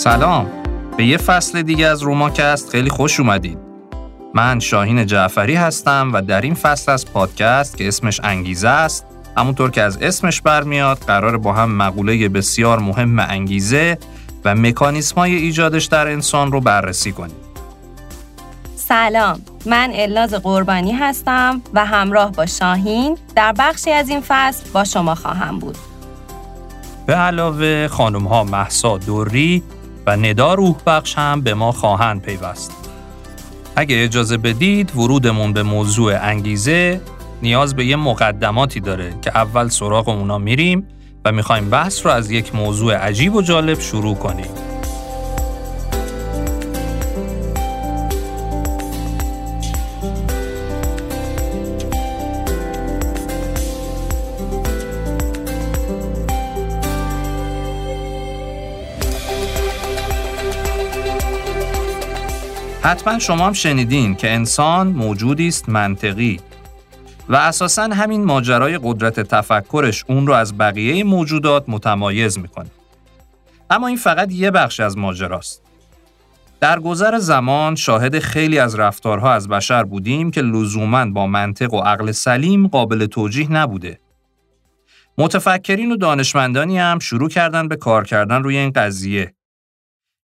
سلام. به یه فصل دیگه از روماکست خیلی خوش اومدید. من شاهین جعفری هستم و در این فصل از پادکست که اسمش انگیزه است همونطور که از اسمش برمیاد قرار با هم مقوله بسیار مهم انگیزه و مکانیسم های ایجادش در انسان رو بررسی کنیم. سلام. من الناز قربانی هستم و همراه با شاهین در بخشی از این فصل با شما خواهم بود. به علاوه خانم ها محسا دوری و ندا روح بخش هم به ما خواهند پیوست. اگه اجازه بدید ورودمون به موضوع انگیزه نیاز به یه مقدماتی داره که اول سراغ اونا میریم و می‌خوایم بحث رو از یک موضوع عجیب و جالب شروع کنیم. حتما شما هم شنیدین که انسان موجودی است منطقی و اساسا همین ماجرای قدرت تفکرش اون رو از بقیه موجودات متمایز می‌کنه. اما این فقط یه بخش از ماجراست. در گذر زمان شاهد خیلی از رفتارها از بشر بودیم که لزوما با منطق و عقل سلیم قابل توجیه نبوده. متفکرین و دانشمندانی هم شروع کردن به کار کردن روی این قضیه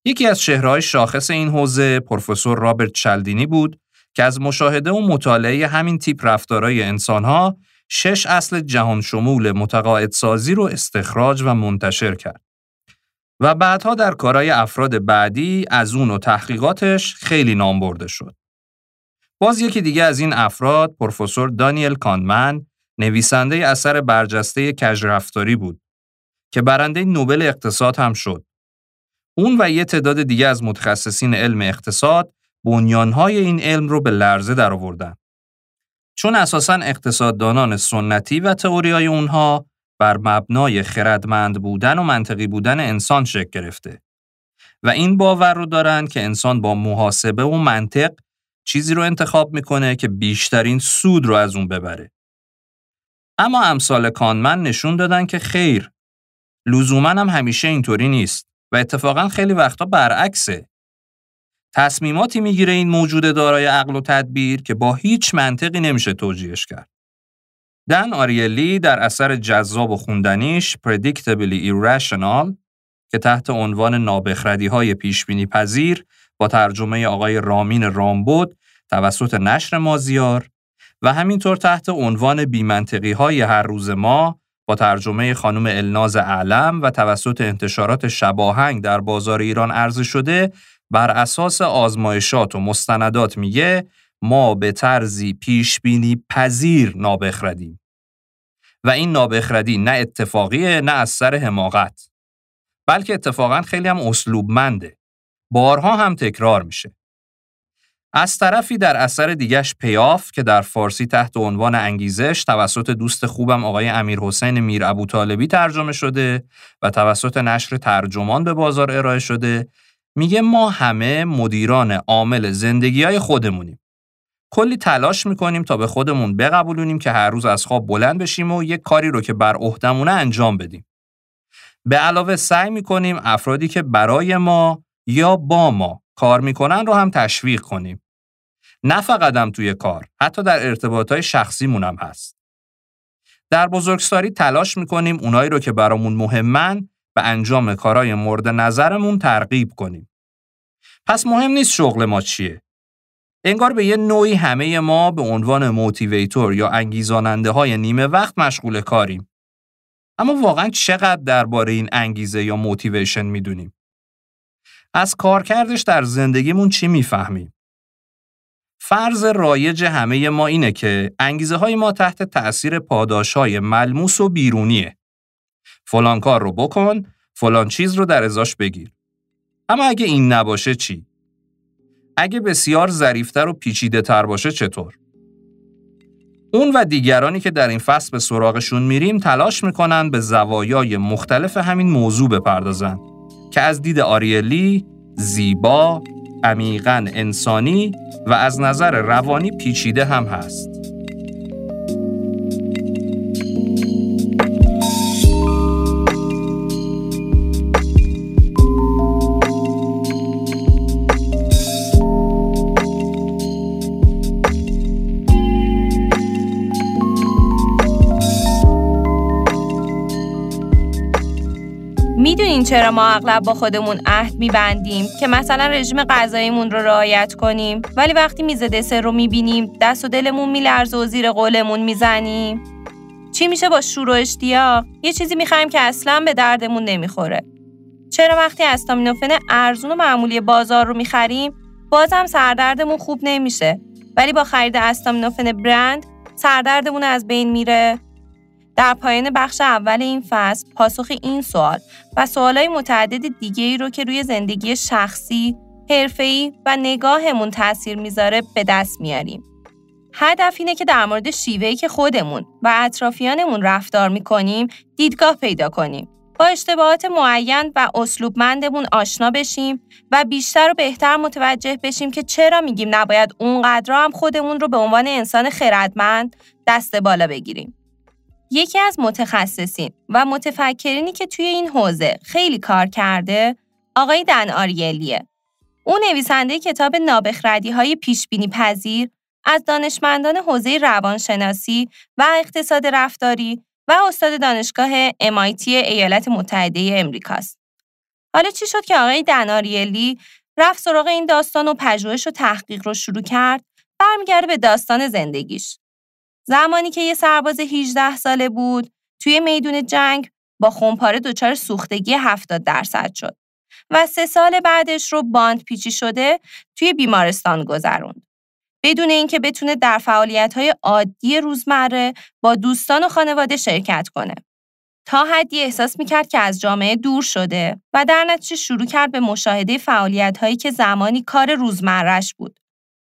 یکی از چهرههای شاخص این حوزه پروفسور رابرت چلدینی بود که از مشاهده و مطالعه همین تیپ رفتارهای انسانها شش اصل جهان شمول متقاعدسازی رو استخراج و منتشر کرد. و بعدها در کارهای افراد بعدی از اون و تحقیقاتش خیلی نام برده شد. باز یکی دیگه از این افراد پروفسور دانیل کانمن نویسنده اثر برجسته کج رفتاری بود که برنده نوبل اقتصاد هم شد اون و یه تعداد دیگه از متخصصین علم اقتصاد بنیانهای این علم رو به لرزه درآوردن. چون اساساً اقتصاددانان سنتی و تئوریای اونها بر مبنای خردمند بودن و منطقی بودن انسان شکل گرفته و این باور رو دارن که انسان با محاسبه و منطق چیزی رو انتخاب می‌کنه که بیشترین سود رو از اون ببره. اما امثال کانمن نشون دادن که خیر لزوما هم همیشه اینطوری نیست. و اتفاقا خیلی وقتا برعکسه. تصمیماتی می‌گیره این موجود دارای عقل و تدبیر که با هیچ منطقی نمیشه توجیهش کرد. دن آریلی در اثر جذاب و خوندنیش Predictably Irrational که تحت عنوان نابخردی های پیشبینی پذیر با ترجمه آقای رامین رامبود توسط نشر مازیار و همینطور تحت عنوان بیمنطقی های هر روز ما با ترجمه خانم الناز اعلم و توسط انتشارات شباهنگ در بازار ایران عرضه شده بر اساس آزمایشات و مستندات میگه ما به طرزی پیش بینی پذیر نابخردیم. و این نابخردی نه اتفاقیه نه از سر حماقت. بلکه اتفاقا خیلی هم اسلوبمنده. بارها هم تکرار میشه. از طرفی در اثر دیگش پیاف که در فارسی تحت عنوان انگیزش توسط دوست خوبم آقای امیر حسین میر ابو طالبی ترجمه شده و توسط نشر ترجمان به بازار ارائه شده میگه ما همه مدیران عامل زندگی های خودمونیم. کلی تلاش می‌کنیم تا به خودمون بقبولونیم که هر روز از خواب بلند بشیم و یک کاری رو که بر عهدمونه انجام بدیم. به علاوه سعی می‌کنیم افرادی که برای ما یا با ما کار می‌کنن رو هم تشویق کنیم. نه فقط توی کار حتی در ارتباطهای شخصیمون هم هست. در بزرگسالی تلاش می‌کنیم اونایی رو که برامون مهمن به انجام کارهای مورد نظرمون ترغیب کنیم. پس مهم نیست شغل ما چیه. انگار به یه نوعی همه ما به عنوان موتیویتور یا انگیزاننده های نیمه وقت مشغول کاریم. اما واقعا چقدر درباره این انگیزه یا موتیویشن می‌دونیم؟ از کارکردش در زندگیمون چی می‌فهمیم؟ فرض رایج همه ما اینه که انگیزه های ما تحت تأثیر پاداش های ملموس و بیرونیه. فلان کار رو بکن، فلان چیز رو در ازاش بگیر. اما اگه این نباشه چی؟ اگه بسیار ظریفتر و پیچیده تر باشه چطور؟ اون و دیگرانی که در این فصل به سراغشون میریم تلاش می‌کنن به زوایای مختلف همین موضوع بپردازن که از دید آریلی، زیبا، عمیقا انسانی و از نظر روانی پیچیده هم هست. چرا ما اغلب با خودمون عهد میبندیم که مثلا رژیم غذاییمون رو رعایت کنیم. ولی وقتی میز دسر رو می‌بینیم دست و دلمون میلرزه و زیر قولمون می‌زنیم. چی میشه با شور و اشتیاق یه چیزی می‌خوایم که اصلا به دردمون نمی‌خوره. چرا وقتی استامینوفن ارزون و معمولی بازار رو می‌خریم بازم سردردمون خوب نمیشه؟ ولی با خرید استامینوفن برند سردردمون از بین میره. در پایان بخش اول این فصل پاسخ این سوال و سوالای متعدد دیگه ای رو که روی زندگی شخصی، حرفه‌ای و نگاهمون تاثیر می‌ذاره به دست میاریم. هدف اینه که در مورد شیوهی که خودمون و اطرافیانمون رفتار می‌کنیم دیدگاه پیدا کنیم. با اشتباهات معین و اسلوبمندمون آشنا بشیم و بیشتر و بهتر متوجه بشیم که چرا میگیم نباید اونقدر هم خودمون رو به عنوان انسان خردمند دست بالا بگیریم. یکی از متخصصین و متفکرینی که توی این حوزه خیلی کار کرده آقای دن آریلیه. او نویسنده کتاب نابخردی های پیشبینی پذیر از دانشمندان حوزه روانشناسی و اقتصاد رفتاری و استاد دانشگاه MIT ایالات متحده امریکاست. حالا چی شد که آقای دناریلی رفت سراغ این داستان و پژوهش و تحقیق رو شروع کرد؟ برمیگرده به داستان زندگیش. زمانی که یه سرباز 18 ساله بود، توی میدون جنگ با خونپاره دچار سوختگی 70 درصد شد و سه سال بعدش رو باند پیچی شده توی بیمارستان گذروند. بدون اینکه بتونه در فعالیت‌های عادی روزمره با دوستان و خانواده شرکت کنه. تا حدی احساس می‌کرد که از جامعه دور شده و در نتیجه شروع کرد به مشاهده فعالیت‌هایی که زمانی کار روزمرش بود.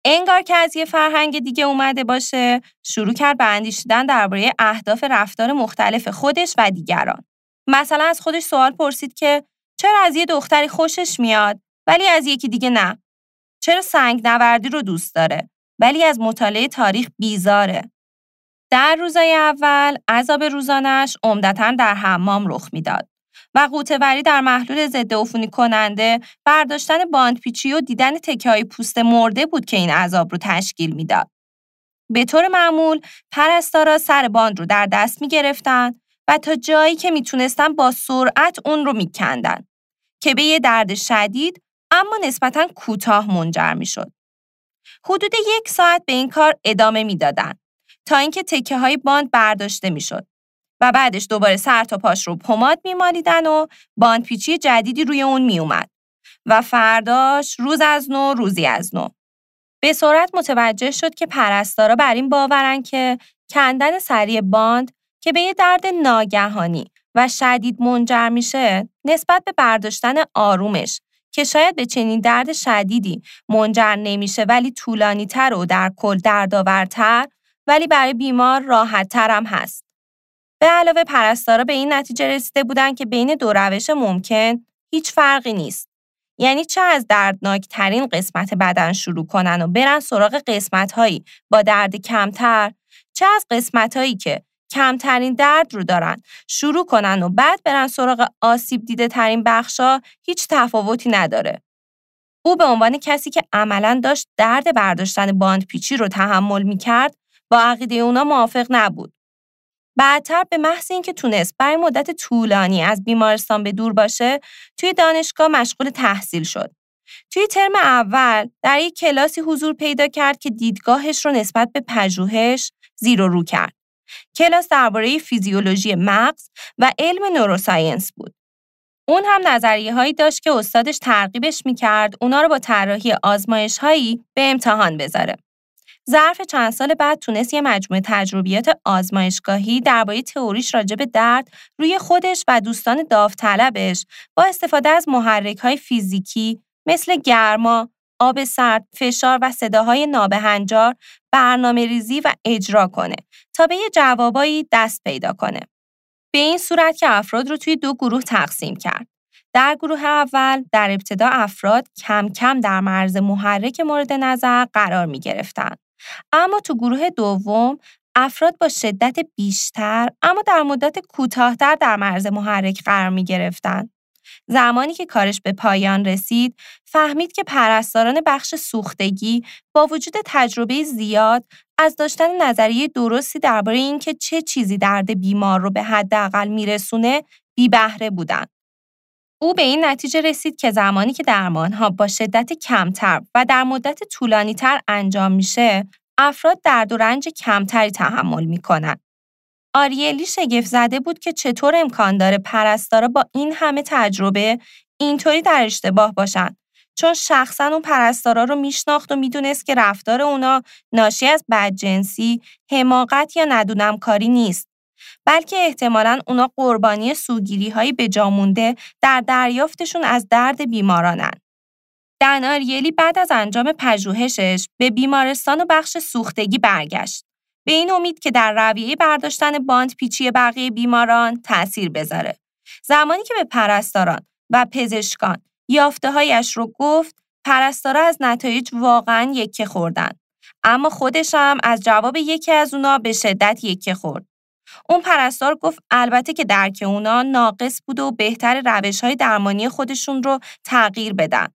انگار که از یه فرهنگ دیگه اومده باشه، شروع کرد به اندیشیدن درباره اهداف رفتار مختلف خودش و دیگران. مثلا از خودش سوال پرسید که چرا از یه دختری خوشش میاد ولی از یکی دیگه نه؟ چرا سنگ نوردی رو دوست داره ولی از مطالعه تاریخ بیزاره؟ در روزای اول عذاب روزانش عمدتا در حمام رخ می‌داد و قوطهوری در محلول ضد عفونی کننده برداشتن باندپیچی و دیدن تکه پوست مرده بود که این عذاب رو تشکیل می‌داد. به طور معمول پرستارا سر باند رو در دست می گرفتن و تا جایی که می‌تونستن با سرعت اون رو میکندن که به یه درد شدید اما نسبتا کوتاه منجر می‌شد. حدود یک ساعت به این کار ادامه می‌دادن تا اینکه تکه های باند برداشته می‌شد و بعدش دوباره سر تا پاش رو پماد میمالیدن و باندپیچی جدیدی روی اون میومد و فرداش روز از نو روزی از نو. به سرعت متوجه شد که پرستارا بر این باورن که کندن سریع باند که به یه درد ناگهانی و شدید منجر میشه نسبت به برداشتن آرومش که شاید به چنین درد شدیدی منجر نمیشه ولی طولانی تر و در کل دردآورتر ولی برای بیمار راحت هم هست. به علاوه پرستارا به این نتیجه رسیده بودند که بین دو روش ممکن هیچ فرقی نیست. یعنی چه از دردناک ترین قسمت بدن شروع کنن و برن سراغ قسمت هایی با درد کمتر چه از قسمت هایی که کمترین درد رو دارن شروع کنن و بعد برن سراغ آسیب دیده ترین بخشا هیچ تفاوتی نداره. او به عنوان کسی که عملا داشت درد برداشتن باند پیچی رو تحمل می کرد با عقیده اونا موافق نبود. بعدتر به محض اینکه تونست برای مدت طولانی از بیمارستان به دور باشه توی دانشگاه مشغول تحصیل شد. توی ترم اول در یک کلاسی حضور پیدا کرد که دیدگاهش رو نسبت به پژوهش زیر و رو کرد. کلاس درباره فیزیولوژی مغز و علم نوروساینس بود. اون هم نظریه هایی داشت که استادش ترغیبش می‌کرد اونا رو با طراحی آزمایش هایی به امتحان بذاره. ظرف چند سال بعد تونست یه مجموعه تجربیات آزمایشگاهی درباره تئوریش راجع به درد روی خودش و دوستان داوطلبش با استفاده از محرک های فیزیکی مثل گرما، آب سرد، فشار و صداهای نابهنجار برنامه ریزی و اجرا کنه تا به یه جوابایی دست پیدا کنه. به این صورت که افراد رو توی دو گروه تقسیم کرد. در گروه اول در ابتدا افراد کم کم در مرز محرک مورد نظر قرار می گرفتن. اما تو گروه دوم افراد با شدت بیشتر اما در مدت کوتاهتر در مرز محرک قرار می گرفتن. زمانی که کارش به پایان رسید، فهمید که پرستاران بخش سوختگی با وجود تجربه زیاد از داشتن نظریه درستی درباره اینکه چه چیزی درد بیمار رو به حداقل میرسونه بی بهره بودن. او به این نتیجه رسید که زمانی که درمانها با شدت کمتر و در مدت طولانیتر انجام میشه، افراد درد و رنج کمتری تحمل می‌کنن. آریلی شگفت زده بود که چطور امکان داره پرستارا با این همه تجربه اینطوری در اشتباه باشن چون شخصا اون پرستارا رو میشناخت و می‌دونست که رفتار اونا ناشی از بدجنسی، حماقت یا ندونم کاری نیست. بلکه احتمالا اونا قربانی سوگیری های به جامونده در دریافتشون از درد بیمارانن. دن آریلی بعد از انجام پژوهشش به بیمارستان و بخش سوختگی برگشت. به این امید که در رویه برداشتن باند پیچی بقیه بیماران تأثیر بذاره. زمانی که به پرستاران و پزشکان یافته هایش رو گفت، پرستارا از نتایج واقعا یکه خوردن. اما خودش هم از جواب یکی از اونا به شدت یکه خورد. اون پرستار گفت البته که درک اونا ناقص بود و بهتر روش های درمانی خودشون رو تغییر بدن.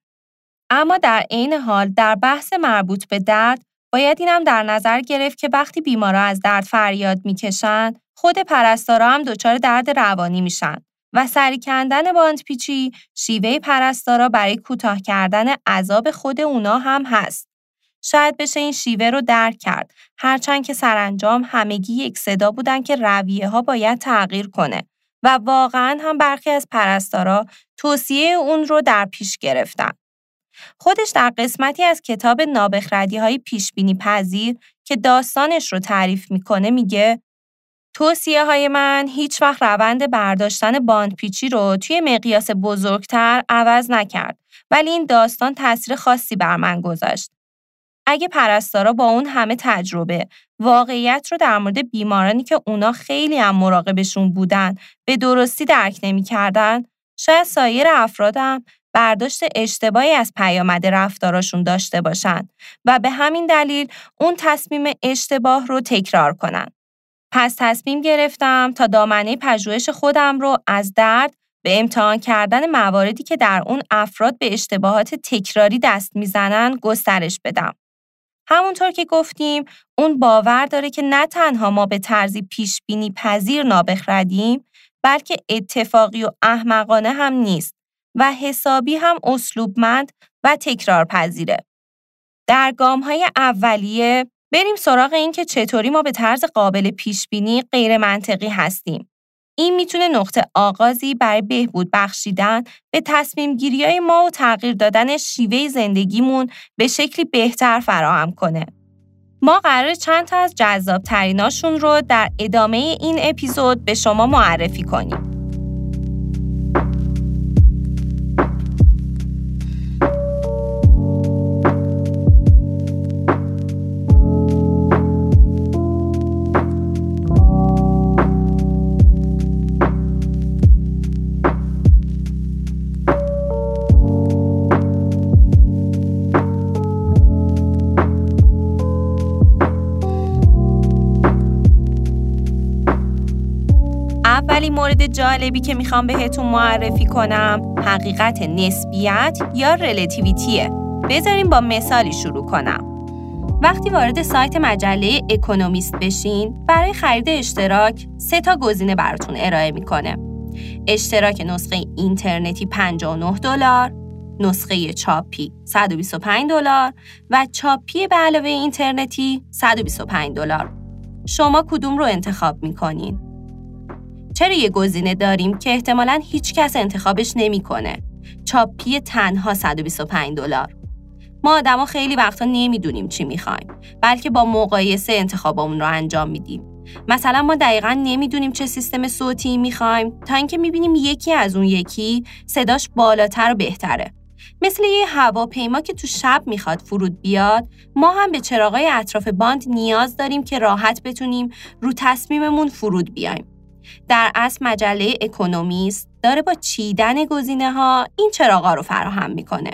اما در عین حال در بحث مربوط به درد باید اینم در نظر گرفت که وقتی بیمارا از درد فریاد می‌کشن خود پرستارا هم دچار درد روانی میشن و سری کندن باندپیچی شیوه پرستارا برای کوتاه کردن عذاب خود اونا هم هست. شاید بشه این شیوه رو درک کرد هرچند که سرانجام همگی یک صدا بودن که رویه ها باید تغییر کنه و واقعا هم برخی از پرستارا توصیه اون رو در پیش گرفتن. خودش در قسمتی از کتاب نابخردی های پیش بینی پذیر که داستانش رو تعریف می‌کنه میگه توصیه های من هیچ وقت روند برداشتن باندپیچی رو توی مقیاس بزرگتر عوض نکرد ولی این داستان تاثیر خاصی بر من گذاشت. اگه پرستارا با اون همه تجربه واقعیت رو در مورد بیمارانی که اونا خیلی هم مراقبشون بودن به درستی درک نمی‌کردن شاید سایر افرادم برداشت اشتباهی از پیامد رفتاراشون داشته باشن و به همین دلیل اون تصمیم اشتباه رو تکرار کنن. پس تصمیم گرفتم تا دامنه پژوهش خودم رو از درد به امتحان کردن مواردی که در اون افراد به اشتباهات تکراری دست می‌زنن گسترش بدم. همونطور که گفتیم اون باور داره که نه تنها ما به طرزی پیش بینی پذیر نابخردیم بلکه اتفاقی و احمقانه هم نیست و حسابی هم اسلوبمند و تکرار پذیره. در گام های اولیه بریم سراغ این که چطوری ما به طرز قابل پیش بینی غیر منطقی هستیم. این می‌تونه نقطه آغازی برای بهبود بخشیدن به تصمیم گیری های ما و تغییر دادن شیوه زندگیمون به شکلی بهتر فراهم کنه. ما قرار چند تا از جذاب تریناشون رو در ادامه این اپیزود به شما معرفی کنیم. مورد جالبی که می‌خوام بهتون معرفی کنم حقیقت نسبیت یا رلتیویتیه. بذاریم با مثالی شروع کنم. وقتی وارد سایت مجله اکونومیست بشین برای خرید اشتراک سه تا گزینه براتون ارائه می‌کنه. اشتراک نسخه اینترنتی 59 دلار، نسخه چاپی 125 دلار و چاپی به علاوه اینترنتی 125 دلار. شما کدوم رو انتخاب می‌کنین؟ چرا یه گزینه داریم که احتمالا هیچ کس انتخابش نمی‌کنه. چاپی تنها 125 دلار. ما آدما خیلی وقتا نمی‌دونیم چی می‌خوایم بلکه با مقایسه انتخابمون رو انجام میدیم. مثلا ما دقیقا نمی‌دونیم چه سیستم صوتی می‌خوایم تا اینکه می‌بینیم یکی از اون یکی صداش بالاتر و بهتره. مثل یه هواپیما که تو شب می‌خواد فرود بیاد ما هم به چراغای اطراف باند نیاز داریم که راحت بتونیم رو تصمیممون فرود بیایم در اصل مجله اکونومیست داره با چیدن گزینه ها این چراغا رو فراهم می‌کنه.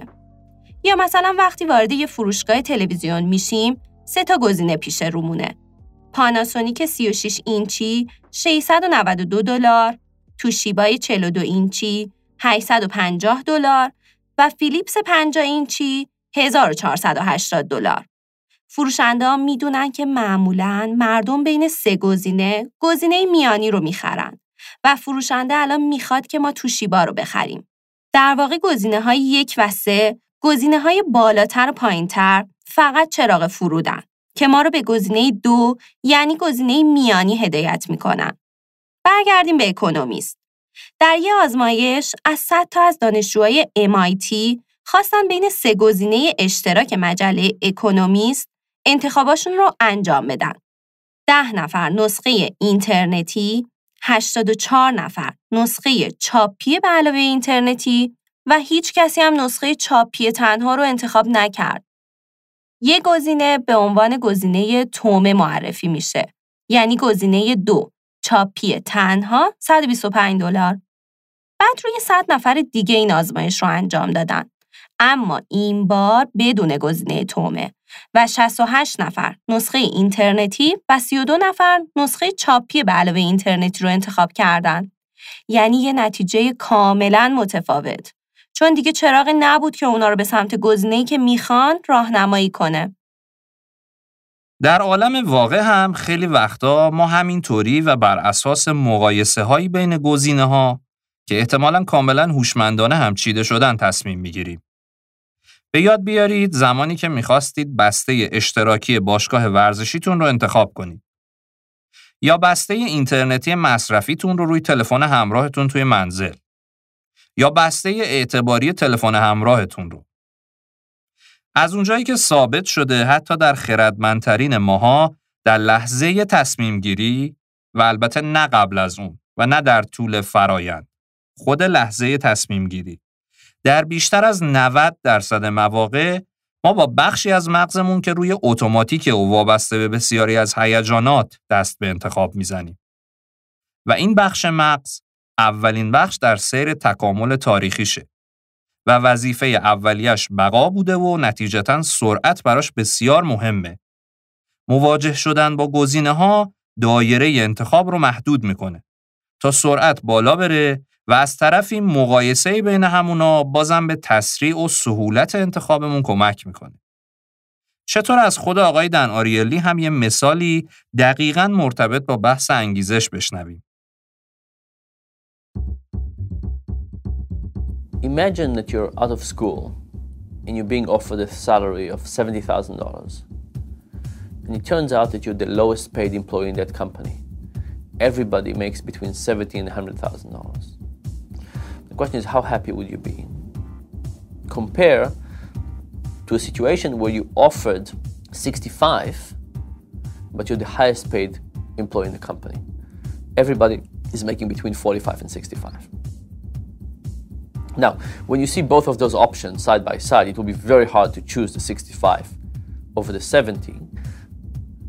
یا مثلا وقتی وارد یه فروشگاه تلویزیون میشیم سه تا گزینه پیش رومونه. پاناسونیک 36 اینچی 692 دلار، توشیبای 42 اینچی 850 دلار و فیلیپس 50 اینچی 1480 دلار. فروشنده ها می‌دونن که معمولا مردم بین سه گزینه گزینه میانی رو می‌خرن و فروشنده الان می‌خواد که ما توشیبا رو بخریم. در واقع گزینه های یک و سه گزینه های بالاتر و پایین تر فقط چراغ فرودن که ما رو به گزینه دو یعنی گزینه میانی هدایت می‌کنن. برگردیم به اکونومیست. در یه آزمایش از 100 تا از دانشجوهای MIT خواستن بین سه گزینه اشتراک مجله اکونومیست انتخاباشون رو انجام بدن. ده نفر نسخه اینترنتی، 84 نفر نسخه چاپی به علاوه اینترنتی و هیچ کسی هم نسخه چاپی تنها رو انتخاب نکرد. یه گزینه به عنوان گزینه تومه معرفی میشه. یعنی گزینه دو چاپی تنها 125 دلار. بعد روی 100 نفر دیگه این آزمایش رو انجام دادن. اما این بار بدون گزینه تومه و 68 نفر نسخه اینترنتی و 32 نفر نسخه چاپی به علاوه اینترنتی رو انتخاب کردن. یعنی یه نتیجه کاملا متفاوت. چون دیگه چراغ نبود که اونا رو به سمت گزینه‌ای که می‌خوان راهنمایی کنه. در عالم واقع هم خیلی وقتا ما همینطوری و بر اساس مقایسه هایی بین گزینه ها که احتمالا کاملا هوشمندانه هم چیده شدن تصمیم می‌گیریم. به یاد بیارید زمانی که می‌خواستید بسته اشتراکی باشگاه ورزشیتون رو انتخاب کنید. یا بسته اینترنتی مصرفیتون رو روی تلفن همراهتون توی منزل. یا بسته اعتباری تلفن همراهتون رو. از اونجایی که ثابت شده حتی در خردمندترین ماها در لحظه تصمیم گیری و البته نه قبل از اون و نه در طول فرایند خود لحظه تصمیم گیری در بیشتر از 90 درصد مواقع ما با بخشی از مغزمون که روی اتوماتیک و وابسته به بسیاری از هیجانات دست به انتخاب می‌زنیم و این بخش مغز اولین بخش در سیر تکامل تاریخیشه و وظیفه اولیش بقا بوده و نتیجتا سرعت براش بسیار مهمه. مواجه شدن با گزینه ها دایره انتخاب رو محدود می‌کنه تا سرعت بالا بره و از طرفی مقایسه بین همونا بازم به تسریع و سهولت انتخابمون کمک می‌کنه. چطور از خود آقای دن آریلی هم یه مثالی دقیقا مرتبط با بحث انگیزش بشنویم. Imagine that you're out of school and you're being offered a salary of $70,000. And it turns out that you're the lowest paid employee in that company. Everybody makes between $70 and $100,000. The question is, how happy would you be? Compare to a situation where you offered 65, but you're the highest paid employee in the company. Everybody is making between 45 and 65. Now, when you see both of those options side by side, it will be very hard to choose the 65 over the 70.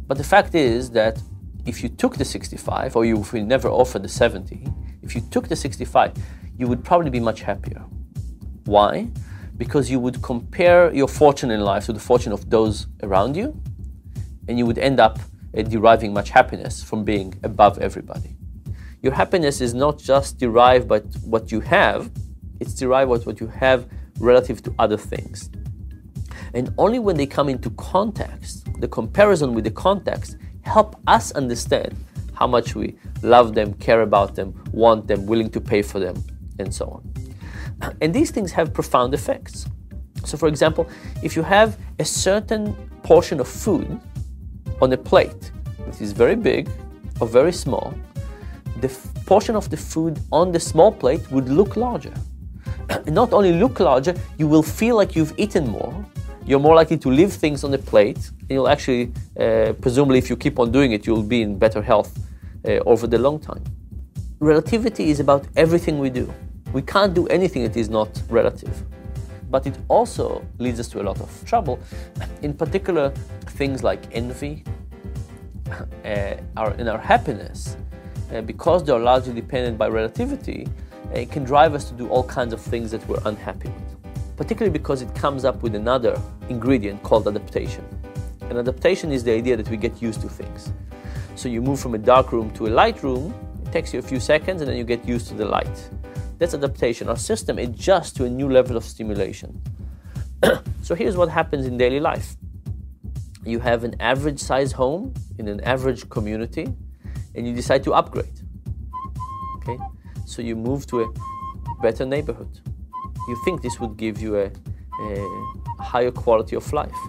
But the fact is that if you took the 65, or you, if we never offered the 70, if you took the 65, you would probably be much happier. Why? Because you would compare your fortune in life to the fortune of those around you, and you would end up uh, deriving much happiness from being above everybody. Your happiness is not just derived by what you have, it's derived by what you have relative to other things. And only when they come into context, the comparison with the context help us understand how much we love them, care about them, want them, willing to pay for them, and so on. And these things have profound effects. So, for example, if you have a certain portion of food on a plate, which is very big or very small, the portion of the food on the small plate would look larger. not only look larger, you will feel like you've eaten more. You're more likely to leave things on the plate, and you'll actually, uh, presumably, if you keep on doing it, you'll be in better health uh, over the long time. Relativity is about everything we do. We can't do anything that is not relative. But it also leads us to a lot of trouble, in particular, things like envy, uh, our, and our happiness, uh, because they're largely dependent by relativity, it can drive us to do all kinds of things that we're unhappy with, particularly because it comes up with another ingredient called adaptation. And adaptation is the idea that we get used to things. So you move from a dark room to a light room, it takes you a few seconds, and then you get used to the light. That's adaptation. Our system adjusts to a new level of stimulation. so here's what happens in daily life you have an average size home in an average community, and you decide to upgrade. Okay? So you move to a better neighborhood. You think this would give you a, a higher quality of life.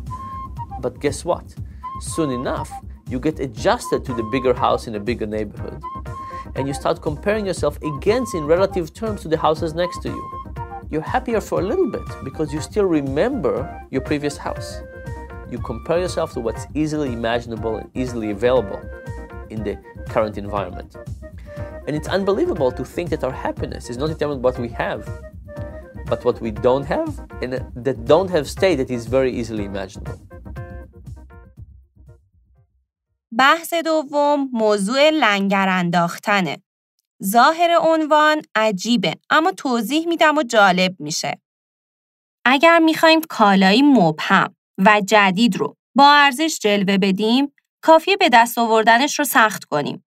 But guess what? Soon enough, you get adjusted to the bigger house in a bigger neighborhood. And you start comparing yourself against, in relative terms, to the houses next to you. You're happier for a little bit because you still remember your previous house. You compare yourself to what's easily imaginable and easily available in the current environment. And it's unbelievable to think that our happiness is not determined by what we have, but what we don't have, and that don't have state that is very easily imaginable. بحث دوم موضوع لنگر انداختنه. ظاهر عنوان عجیبه اما توضیح میدم و جالب میشه. اگر می‌خوایم کالایی مبهم و جدید رو با ارزش جلوه بدیم، کافیه به دست آوردنش رو سخت کنیم.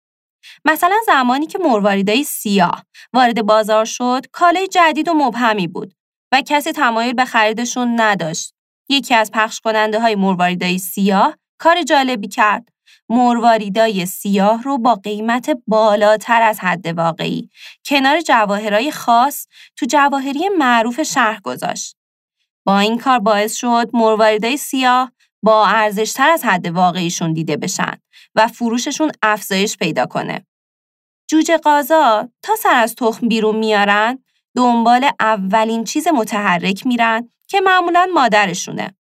مثلا زمانی که مرواریدای سیاه وارد بازار شد، کالای جدید و مبهمی بود و کسی تمایل به خریدشون نداشت. یکی از پخش کننده های مرواریدای سیاه کار جالبی کرد. مرواریدای سیاه رو با قیمت بالاتر از حد واقعی کنار جواهرای خاص تو جواهری معروف شهر گذاشت. با این کار باعث شد مرواریدای سیاه با ارزشتر از حد واقعیشون دیده بشن و فروششون افزایش پیدا کنه. جوجه قازا تا سر از تخم بیرون میارن دنبال اولین چیز متحرک میرن که معمولا مادرشونه.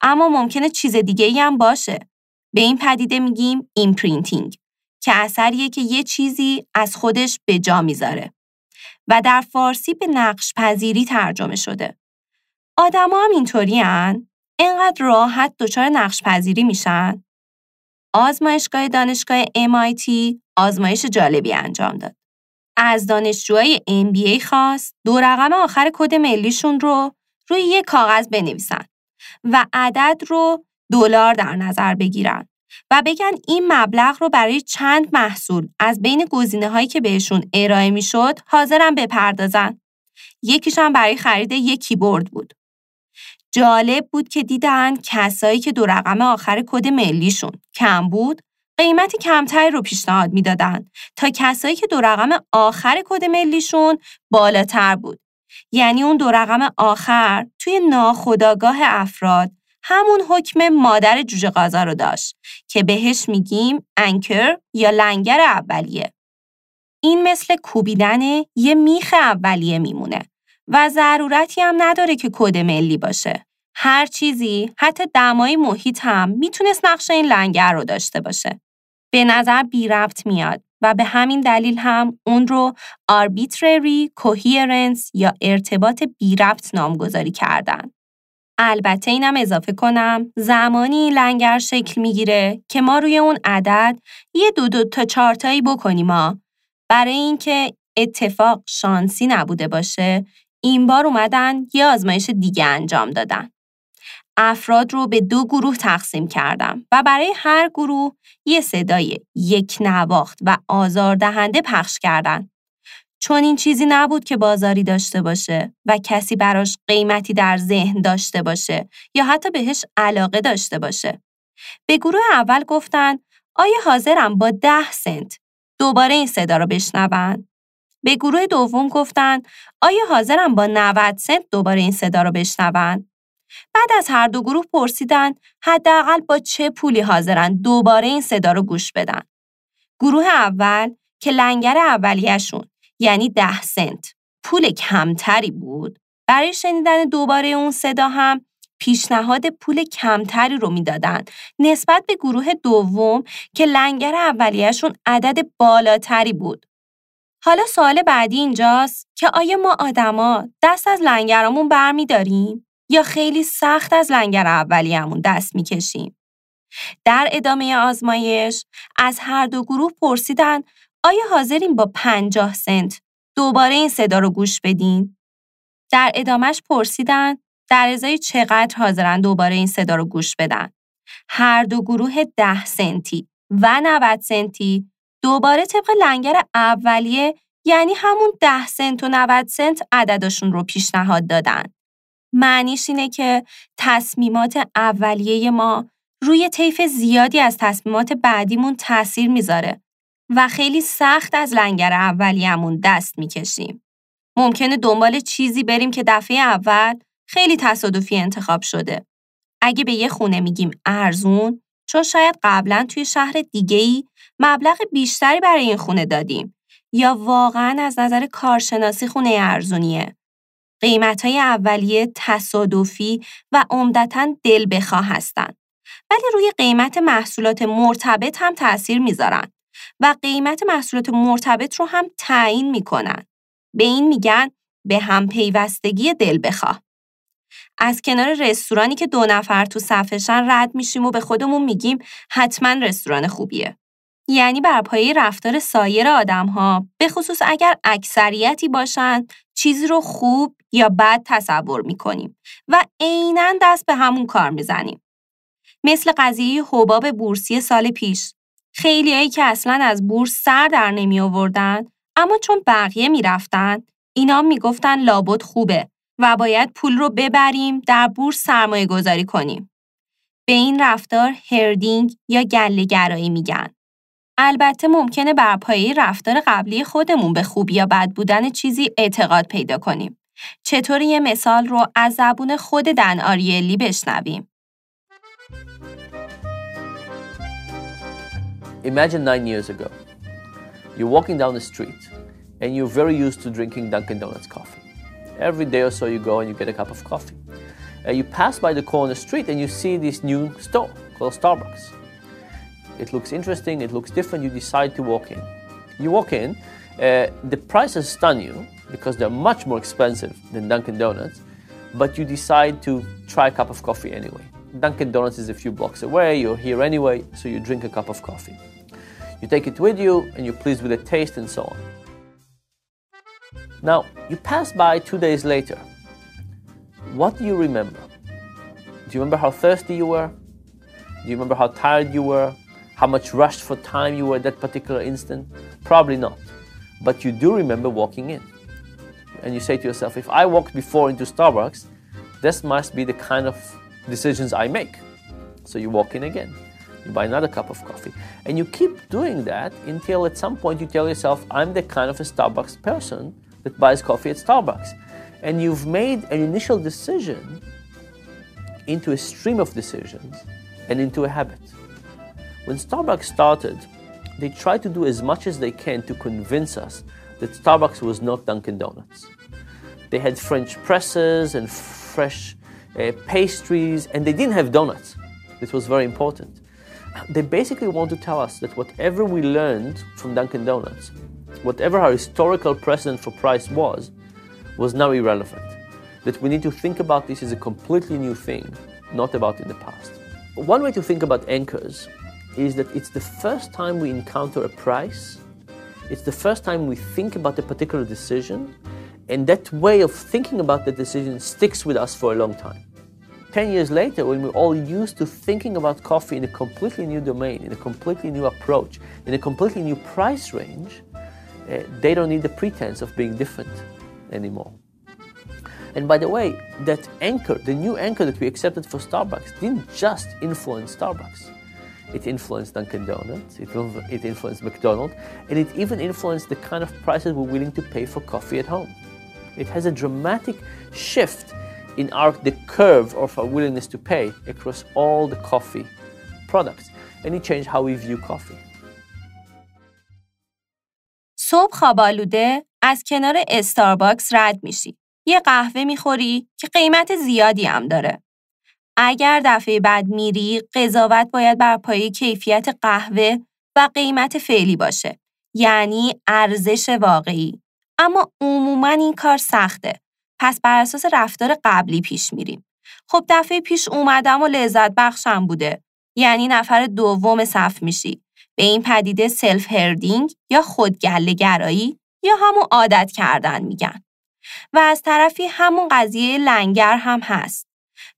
اما ممکنه چیز دیگه ای هم باشه. به این پدیده میگیم imprinting که اثریه که یه چیزی از خودش به جا می‌ذاره و در فارسی به نقش پذیری ترجمه شده. آدما هم اینطوری؟ اینقدر راحت دچار نقش پذیری میشن؟ آزمایشگاه دانشگاه MIT آزمایش جالبی انجام داد. از دانشجوهای MBA خواست دو رقم آخر کد ملیشون رو روی یک کاغذ بنویسن و عدد رو دلار در نظر بگیرن و بگن این مبلغ رو برای چند محصول از بین گزینه هایی که بهشون ارائه می‌شد حاضرن بپردازن. یکیشان برای خرید یک کیبورد بود. جالب بود که دیدن کسایی که دو رقم آخر کد ملیشون کم بود قیمتی کمتری رو پیشنهاد می‌دادن تا کسایی که دو رقم آخر کد ملیشون بالاتر بود. یعنی اون دو رقم آخر توی ناخداگاه افراد همون حکم مادر جوجه قازا رو داشت که بهش میگیم انکر یا لنگر اولیه. این مثل کوبیدن یه میخ اولیه میمونه و ضرورتی هم نداره که کد ملی باشه. هر چیزی حتی دمای محیط هم می‌تونست نقش این لنگر رو داشته باشه. به نظر بی ربط میاد و به همین دلیل هم اون رو arbitrary coherence یا ارتباط بی ربط نامگذاری کردن. البته اینم اضافه کنم زمانی لنگر شکل می‌گیره که ما روی اون عدد یه دو دو تا چارتایی بکنیم ما برای اینکه اتفاق شانسی نبوده باشه این بار اومدن یه آزمایش دیگه انجام دادن. افراد رو به دو گروه تقسیم کردم و برای هر گروه یه صدای یک نواخت و آزاردهنده پخش کردن. چون این چیزی نبود که بازاری داشته باشه و کسی براش قیمتی در ذهن داشته باشه یا حتی بهش علاقه داشته باشه. به گروه اول گفتن آیا حاضرم با ده سنت دوباره این صدا رو بشنون؟ به گروه دوم گفتن آیا حاضرم با 90 سنت دوباره این صدا رو بشنون؟ بعد از هر دو گروه پرسیدن حداقل با چه پولی حاضرن دوباره این صدا رو گوش بدن. گروه اول که لنگر اولیهشون یعنی ده سنت پول کمتری بود برای شنیدن دوباره اون صدا هم پیشنهاد پول کمتری رو می‌دادن نسبت به گروه دوم که لنگر اولیهشون عدد بالاتری بود. حالا سوال بعدی اینجاست که آیا ما آدما دست از لنگرامون برمیداریم یا خیلی سخت از لنگر اولیه‌مون دست می‌کشیم؟ در ادامه آزمایش از هر دو گروه پرسیدن آیا حاضرین با 50 سنت دوباره این صدا رو گوش بدین؟ در ادامش پرسیدن در ازای چقدر حاضرن دوباره این صدا رو گوش بدن؟ هر دو گروه 10 سنتی و 90 سنتی دوباره طبق لنگر اولیه یعنی همون 10 سنت و 90 سنت عددشون رو پیشنهاد دادن. معنیش اینه که تصمیمات اولیه ما روی طیف زیادی از تصمیمات بعدیمون تاثیر می‌ذاره و خیلی سخت از لنگر اولیه‌مون دست می‌کشیم. ممکنه دنبال چیزی بریم که دفعه اول خیلی تصادفی انتخاب شده. اگه به یه خونه میگیم ارزون چون شاید قبلا توی شهر دیگه‌ای مبلغ بیشتری برای این خونه دادیم یا واقعا از نظر کارشناسی خونه ارزونیه. قیمت های اولیه تصادفی و عمدتا دل بخواه هستند. ولی روی قیمت محصولات مرتبط هم تأثیر می‌ذارن و قیمت محصولات مرتبط رو هم تعیین می‌کنن. به این میگن به هم پیوستگی دل بخواه. از کنار رستورانی که دو نفر تو صفشن رد میشیم و به خودمون میگیم حتما رستوران خوبیه. یعنی بر پایه رفتار سایر آدم ها به خصوص اگر اکثریتی باشن چیزی رو خوب یا بد تصور می‌کنیم و عینا دست به همون کار می‌زنیم. مثل قضیه حباب بورسی سال پیش. خیلیایی که اصلا از بورس سر در نمی آوردن اما چون بقیه می‌رفتن اینا می‌گفتن لابد خوبه و باید پول رو ببریم در بورس سرمایه گذاری کنیم. به این رفتار هردینگ یا گله گرایی میگن. البته ممکنه بر پایه رفتار قبلی خودمون به خوبی یا بد بودن چیزی اعتقاد پیدا کنیم. چطور یه مثال رو از زبون خود دن آریلی بشنویم؟ Imagine nine years ago, you're walking down the street and you're very used to drinking Dunkin' Donuts coffee. Every day or so you go and you get a cup of coffee. Uh, you pass by the corner street and you see this new store called Starbucks. It looks interesting, it looks different, you decide to walk in. You walk in, uh, the prices stun you because they're much more expensive than Dunkin' Donuts, but you decide to try a cup of coffee anyway. Dunkin' Donuts is a few blocks away, you're here anyway, so you drink a cup of coffee. You take it with you and you're pleased with the taste and so on. Now, you pass by two days later. What do you remember? Do you remember how thirsty you were? Do you remember how tired you were? How much rushed for time you were at that particular instant? Probably not. But you do remember walking in. And you say to yourself, if I walked before into Starbucks, this must be the kind of decisions I make. So you walk in again. You buy another cup of coffee. And you keep doing that until at some point you tell yourself, I'm the kind of a Starbucks person that buys coffee at Starbucks. And you've made an initial decision into a stream of decisions and into a habit. When Starbucks started, they tried to do as much as they can to convince us that Starbucks was not Dunkin' Donuts. They had French presses and fresh uh, pastries, and they didn't have donuts. This was very important. They basically want to tell us that whatever we learned from Dunkin' Donuts whatever our historical precedent for price was, was now irrelevant. That we need to think about this as a completely new thing, not about in the past. One way to think about anchors is that it's the first time we encounter a price, it's the first time we think about a particular decision, and that way of thinking about the decision sticks with us for a long time. 10 years later, when we're all used to thinking about coffee in a completely new domain, in a completely new approach, in a completely new price range, uh, they don't need the pretense of being different anymore. And by the way, that anchor, the new anchor that we accepted for Starbucks, didn't just influence Starbucks. It influenced Dunkin' Donuts, it, it influenced McDonald's, and it even influenced the kind of prices we're willing to pay for coffee at home. It has a dramatic shift in our, the curve of our willingness to pay across all the coffee products, and it changed how we view coffee. صبح خوابالوده از کنار استارباکس رد میشی. یه قهوه می‌خوری که قیمت زیادی هم داره. اگر دفعه بعد میری، قضاوت باید بر پایه کیفیت قهوه و قیمت فعلی باشه. یعنی ارزش واقعی. اما عموما این کار سخته. پس بر اساس رفتار قبلی پیش میریم. خب دفعه پیش اومدم و لذت بخشم بوده. یعنی نفر دوم صف میشی. به این پدیده سلف هردینگ یا خودگله گرایی یا همون عادت کردن میگن. و از طرفی همون قضیه لنگر هم هست.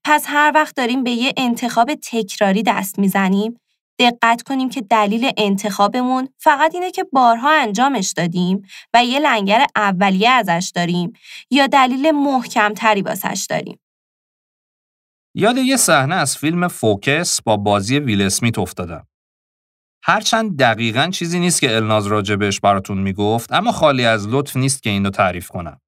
پس هر وقت داریم به یه انتخاب تکراری دست می‌زنیم دقت کنیم که دلیل انتخابمون فقط اینه که بارها انجامش دادیم و یه لنگر اولیه ازش داریم یا دلیل محکمتری واسش داریم. یاد یه صحنه از فیلم فوکس با بازی ویل اسمیت افتادم. هرچند دقیقا چیزی نیست که الناز راجبش براتون می‌گفت اما خالی از لطف نیست که اینو تعریف کنم.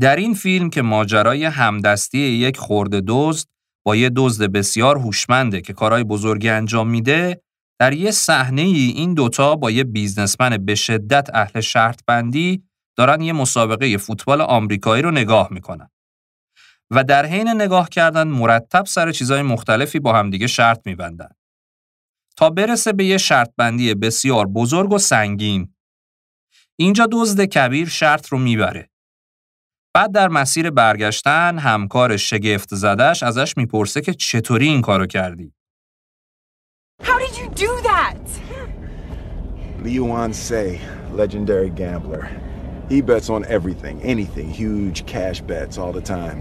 در این فیلم که ماجرای همدستی یک خورده دزد با یه دزد بسیار هوشمنده که کارهای بزرگی انجام میده در یه صحنه ای این دوتا با یه بیزنسمن به شدت اهل شرط بندی دارن یه مسابقه فوتبال آمریکایی رو نگاه می‌کنن. و در حین نگاه کردن مرتب سر چیزهای مختلفی با همدیگه شرط میبندن. تا برسه به یه شرط بندی بسیار بزرگ و سنگین. اینجا دزد کبیر شرط رو می‌بره. بعد در مسیر برگشتن همکار شگفت زدش ازش می‌پرسه که چطوری این کارو کردی How did you do that? Liu Say, legendary gambler. He bets on everything, anything, huge cash bets all the time.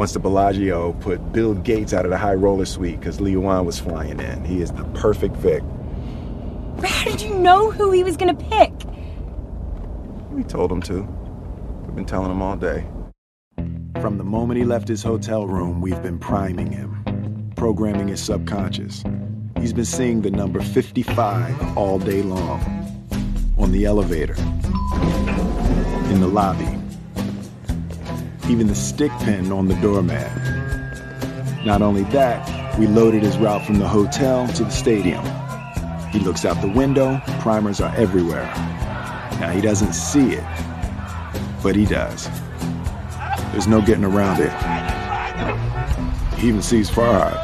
Once the Bellagio put Bill Gates out of the high roller suite because Liu was flying in. He is the perfect Vic. How did you know who he was gonna pick? We told him to. We've been telling him all day. From the moment he left his hotel room, we've been priming him, programming his subconscious. He's been seeing the number 55 all day long. On the elevator, in the lobby, even the stick pin on the doormat. Not only that, we loaded his route from the hotel to the stadium. He looks out the window, primers are everywhere. Now he doesn't see it, but he does. There's no getting around it. He even sees Farhad.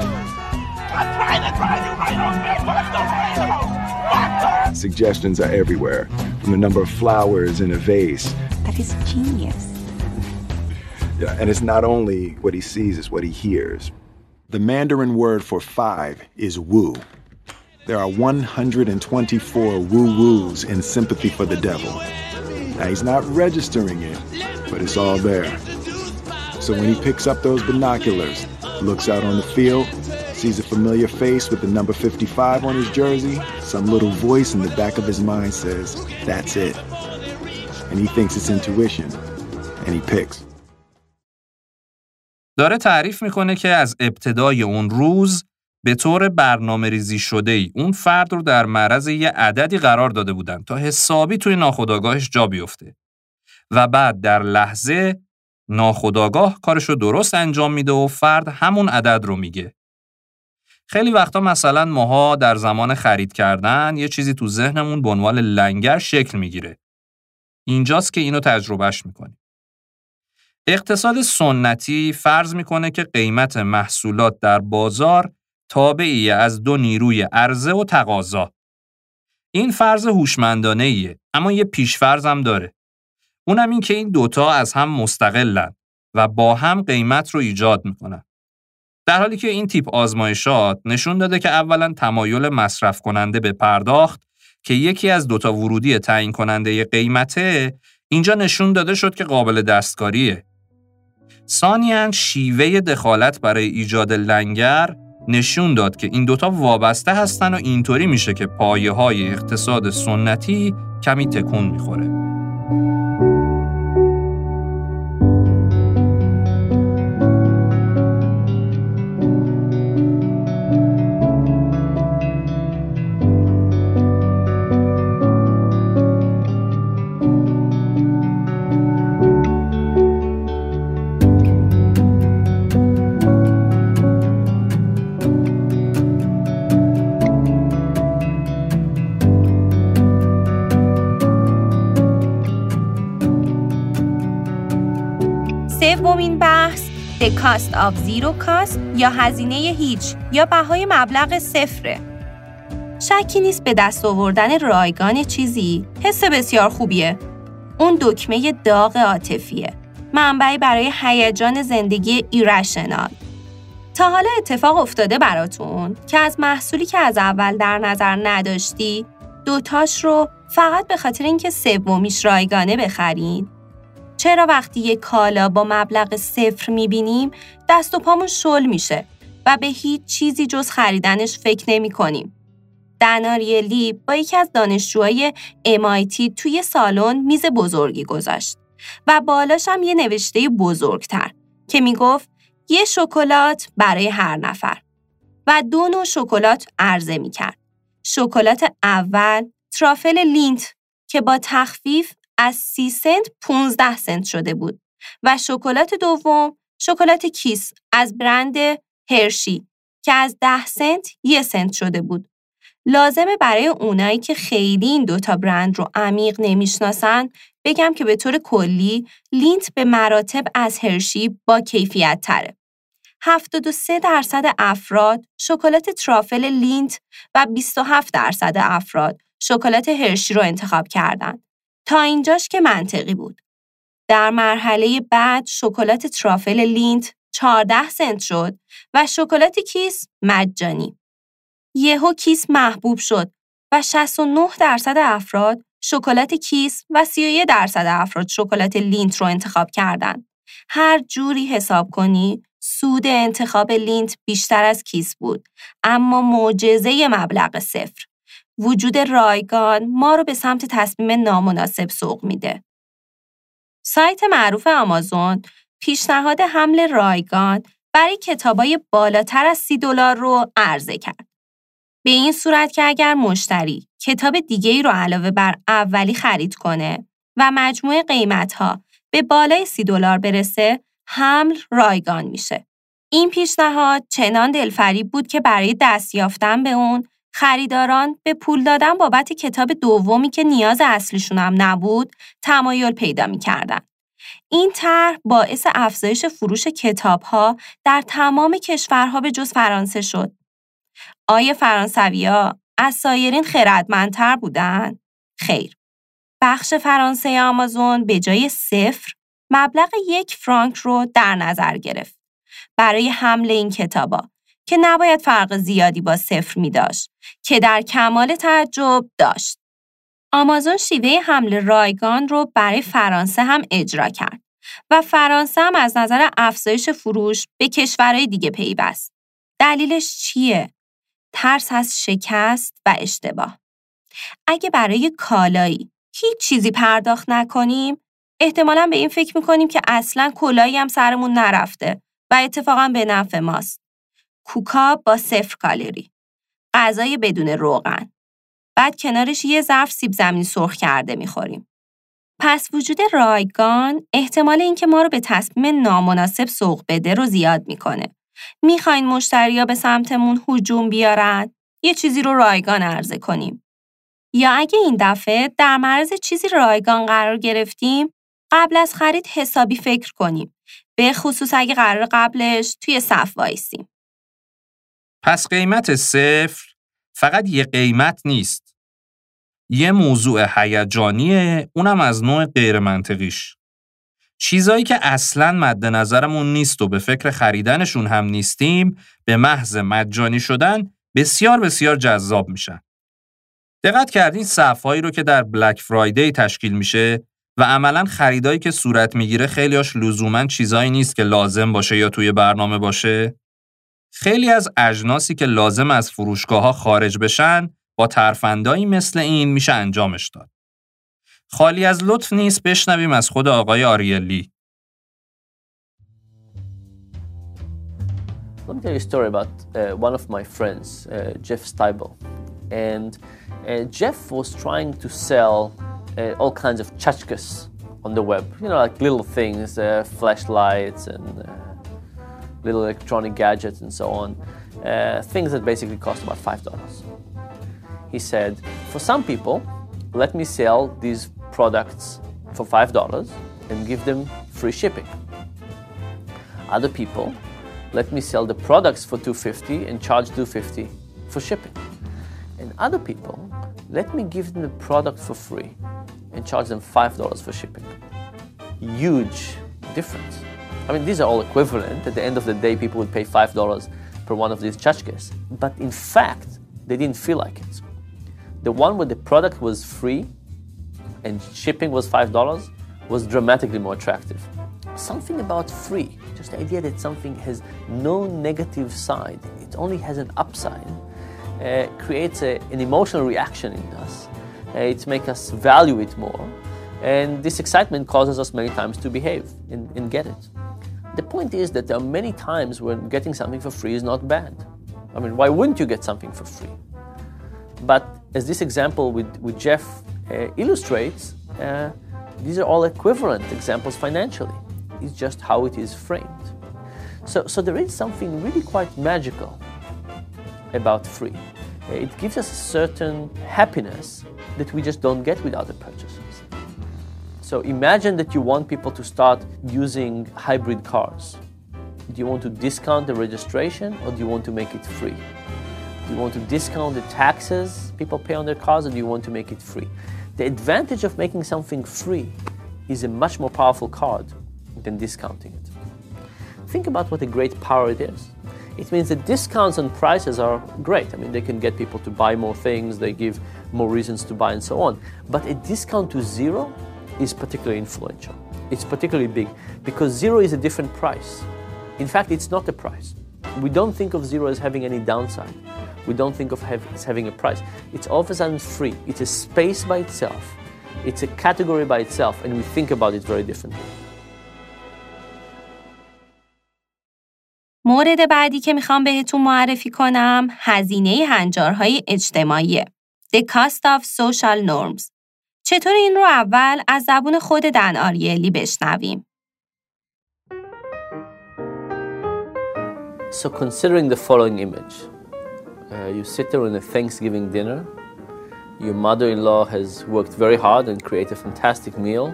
Suggestions are everywhere, from the number of flowers in a vase. That is genius. Yeah, and it's not only what he sees, it's what he hears. The Mandarin word for five is Wu. There are 124 woo woos in sympathy for the devil. Now, he's not registering it, but it's all there. So when he picks up those binoculars, looks out on the field, sees a familiar face with the number 55 on his jersey, some little voice in the back of his mind says, That's it. And he thinks it's intuition, and he picks. داره تعریف میکنه که از ابتدای اون روز به طور برنامه ریزی شده ای اون فرد رو در معرض یه عددی قرار داده بودن تا حسابی توی ناخودآگاهش جا بیفته و بعد در لحظه ناخودآگاه کارش رو درست انجام میده و فرد همون عدد رو میگه. خیلی وقتا مثلا ماها در زمان خرید کردن یه چیزی تو ذهنمون به عنوان لنگر شکل می‌گیره. اینجاست که اینو تجربهش می‌کنیم. اقتصاد سنتی فرض می‌کنه که قیمت محصولات در بازار تابعی از دو نیروی عرضه و تقاضا. این فرض هوشمندانه ایه اما یه پیشفرض هم داره. اونم این که این دوتا از هم مستقلن و با هم قیمت رو ایجاد می‌کنن. در حالی که این تیپ آزمایشات نشون داده که اولا تمایل مصرف کننده به پرداخت که یکی از دوتا ورودی تعیین کننده قیمته اینجا نشون داده شد که قابل دستکاریه. سانیان شیوه دخالت برای ایجاد لنگر نشون داد که این دوتا وابسته هستن و اینطوری میشه که پایه های اقتصاد سنتی کمی تکون می‌خوره. Of Zero Cost یا هزینه هیچ یا بهای مبلغ صفره. شکی نیست به دست آوردن رایگان چیزی حس بسیار خوبیه. اون دکمه داغ عاطفیه. منبعی برای هیجان زندگی ایرشنال. تا حالا اتفاق افتاده براتون که از محصولی که از اول در نظر نداشتی دوتاش رو فقط به خاطر اینکه سومیش رایگانه بخرید چرا وقتی یک کالا با مبلغ صفر می‌بینیم دست و پامون شل میشه و به هیچ چیزی جز خریدنش فکر نمی کنیم. دناریلی با یکی از دانشجوهای MIT توی سالن میز بزرگی گذاشت و بالاش هم یه نوشته بزرگتر که می‌گفت یه شکلات برای هر نفر و دو نوع شکلات عرضه می‌کرد. شکلات اول ترافل Lindt که با تخفیف از 30 سنت 15 سنت شده بود و شکلات دوم شکلات Kiss از برند Hershey که از ده سنت یه سنت شده بود. لازمه برای اونایی که خیلی این دوتا برند رو عمیق نمی‌شناسن بگم که به طور کلی Lindt به مراتب از Hershey با کیفیت تره. 73 درصد افراد شکلات ترافل Lindt و 27 درصد افراد شکلات Hershey رو انتخاب کردند. تا اینجاش که منطقی بود. در مرحله بعد شکلات ترافل Lindt 14 سنت شد و شکلات Kiss مجانی. یهو Kiss محبوب شد و 69 درصد افراد شکلات Kiss و 31 درصد افراد شکلات Lindt رو انتخاب کردند. هر جوری حساب کنی سود انتخاب Lindt بیشتر از Kiss بود اما معجزه مبلغ صفر وجود رایگان ما رو به سمت تصمیم نامناسب سوق میده. سایت معروف آمازون پیشنهاد حمل رایگان برای کتابای بالاتر از سی دلار رو عرضه کرد. به این صورت که اگر مشتری کتاب دیگه ای رو علاوه بر اولی خرید کنه و مجموع قیمت ها به بالای سی دلار برسه حمل رایگان میشه. این پیشنهاد چنان دلفریب بود که برای دست یافتن به اون خریداران به پول دادن بابت کتاب دومی که نیاز اصلیشون هم نبود تمایل پیدا می‌کردن. این طرح باعث افزایش فروش کتاب ها در تمام کشورها به جز فرانسه شد. آیا فرانسویا از سایرین خردمندتر بودن؟ خیر. بخش فرانسه آمازون به جای صفر مبلغ یک فرانک رو در نظر گرفت برای حمل این کتابا که نباید فرق زیادی با صفر می داشت که در کمال تعجب داشت. آمازون شیوه حمل رایگان رو برای فرانسه هم اجرا کرد و فرانسه هم از نظر افزایش فروش به کشورهای دیگه پیوست. دلیلش چیه؟ ترس از شکست و اشتباه. اگه برای کالایی هیچ چیزی پرداخت نکنیم، احتمالا به این فکر می‌کنیم که اصلا کلایی هم سرمون نرفته و اتفاقا به نفع ماست. کوکا با صفر کالری. غذای بدون روغن. بعد کنارش یه ظرف سیب زمینی سرخ کرده می‌خوریم. پس وجود رایگان احتمال اینکه ما رو به تصمیم نامناسب سوق بده رو زیاد می‌کنه. می‌خواین مشتریا به سمتمون هجوم بیارن؟ یه چیزی رو رایگان عرضه کنیم. یا اگه این دفعه در معرض چیزی رایگان قرار گرفتیم، قبل از خرید حسابی فکر کنیم. به خصوص اگه قرار قبلش توی صف وایسیم. پس قیمت صفر فقط یه قیمت نیست. یه موضوع هیجانیه اونم از نوع غیر منطقیش. چیزایی که اصلا مد نظرمون نیست و به فکر خریدنشون هم نیستیم به محض مجانی شدن بسیار بسیار جذاب میشن. دقت کردین صفهایی رو که در بلک فرایدی تشکیل میشه و عملا خریدایی که صورت می‌گیره خیلیاش لزوما چیزایی نیست که لازم باشه یا توی برنامه باشه خیلی از اجناسی که لازم از فروشگاه ها خارج بشن با ترفندایی مثل این میشه انجامش داد. خالی از لطف نیست بشنویم از خود آقای آریلی. Let me tell you a story about uh, one of my friends, uh, Jeff Steibel. And uh, Jeff was trying to sell uh, all kinds of tchotchkes on the web. You know, like little things, uh, flashlights and uh, little electronic gadgets and so on. Uh, things that basically cost about $5. He said, for some people, let me sell these products for $5 and give them free shipping. Other people, let me sell the products for 250 and charge 250 for shipping. And other people, let me give them the product for free and charge them $5 for shipping. Huge difference. I mean, these are all equivalent. At the end of the day, people would pay $5 per one of these tchotchkes. But in fact, they didn't feel like it. The one where the product was free and shipping was $5 was dramatically more attractive. Something about free, just the idea that something has no negative side, it only has an upside, uh, creates a, an emotional reaction in us. Uh, it makes us value it more. And this excitement causes us many times to behave and, and get it. The point is that there are many times when getting something for free is not bad. I mean, why wouldn't you get something for free? But as this example with, with Jeff uh, illustrates, uh, these are all equivalent examples financially. It's just how it is framed. So, so there is something really quite magical about free. It gives us a certain happiness that we just don't get with other purchases. So imagine that you want people to start using hybrid cars. Do you want to discount the registration or do you want to make it free? Do you want to discount the taxes people pay on their cars or do you want to make it free? The advantage of making something free is a much more powerful card than discounting it. Think about what a great power it is. It means that discounts on prices are great. I mean, they can get people to buy more things, they give more reasons to buy, and so on. But a discount to zero is particularly influential. It's particularly big because zero is a different price. In fact, it's not a price. We don't think of zero as having any downside. We don't think of have, as having a price. It's all of a sudden free. It's a space by itself. It's a category by itself, and we think about it very differently. مورد بعدی که میخوام بهتون معرفی کنم هزینه هنجارهای اجتماعیه. The cost of social norms. چطور این رو اول از زبون خود دن آریلی بشنویم؟ So considering the following image, uh, you sit there in a Thanksgiving dinner. Your mother-in-law has worked very hard and created a fantastic meal.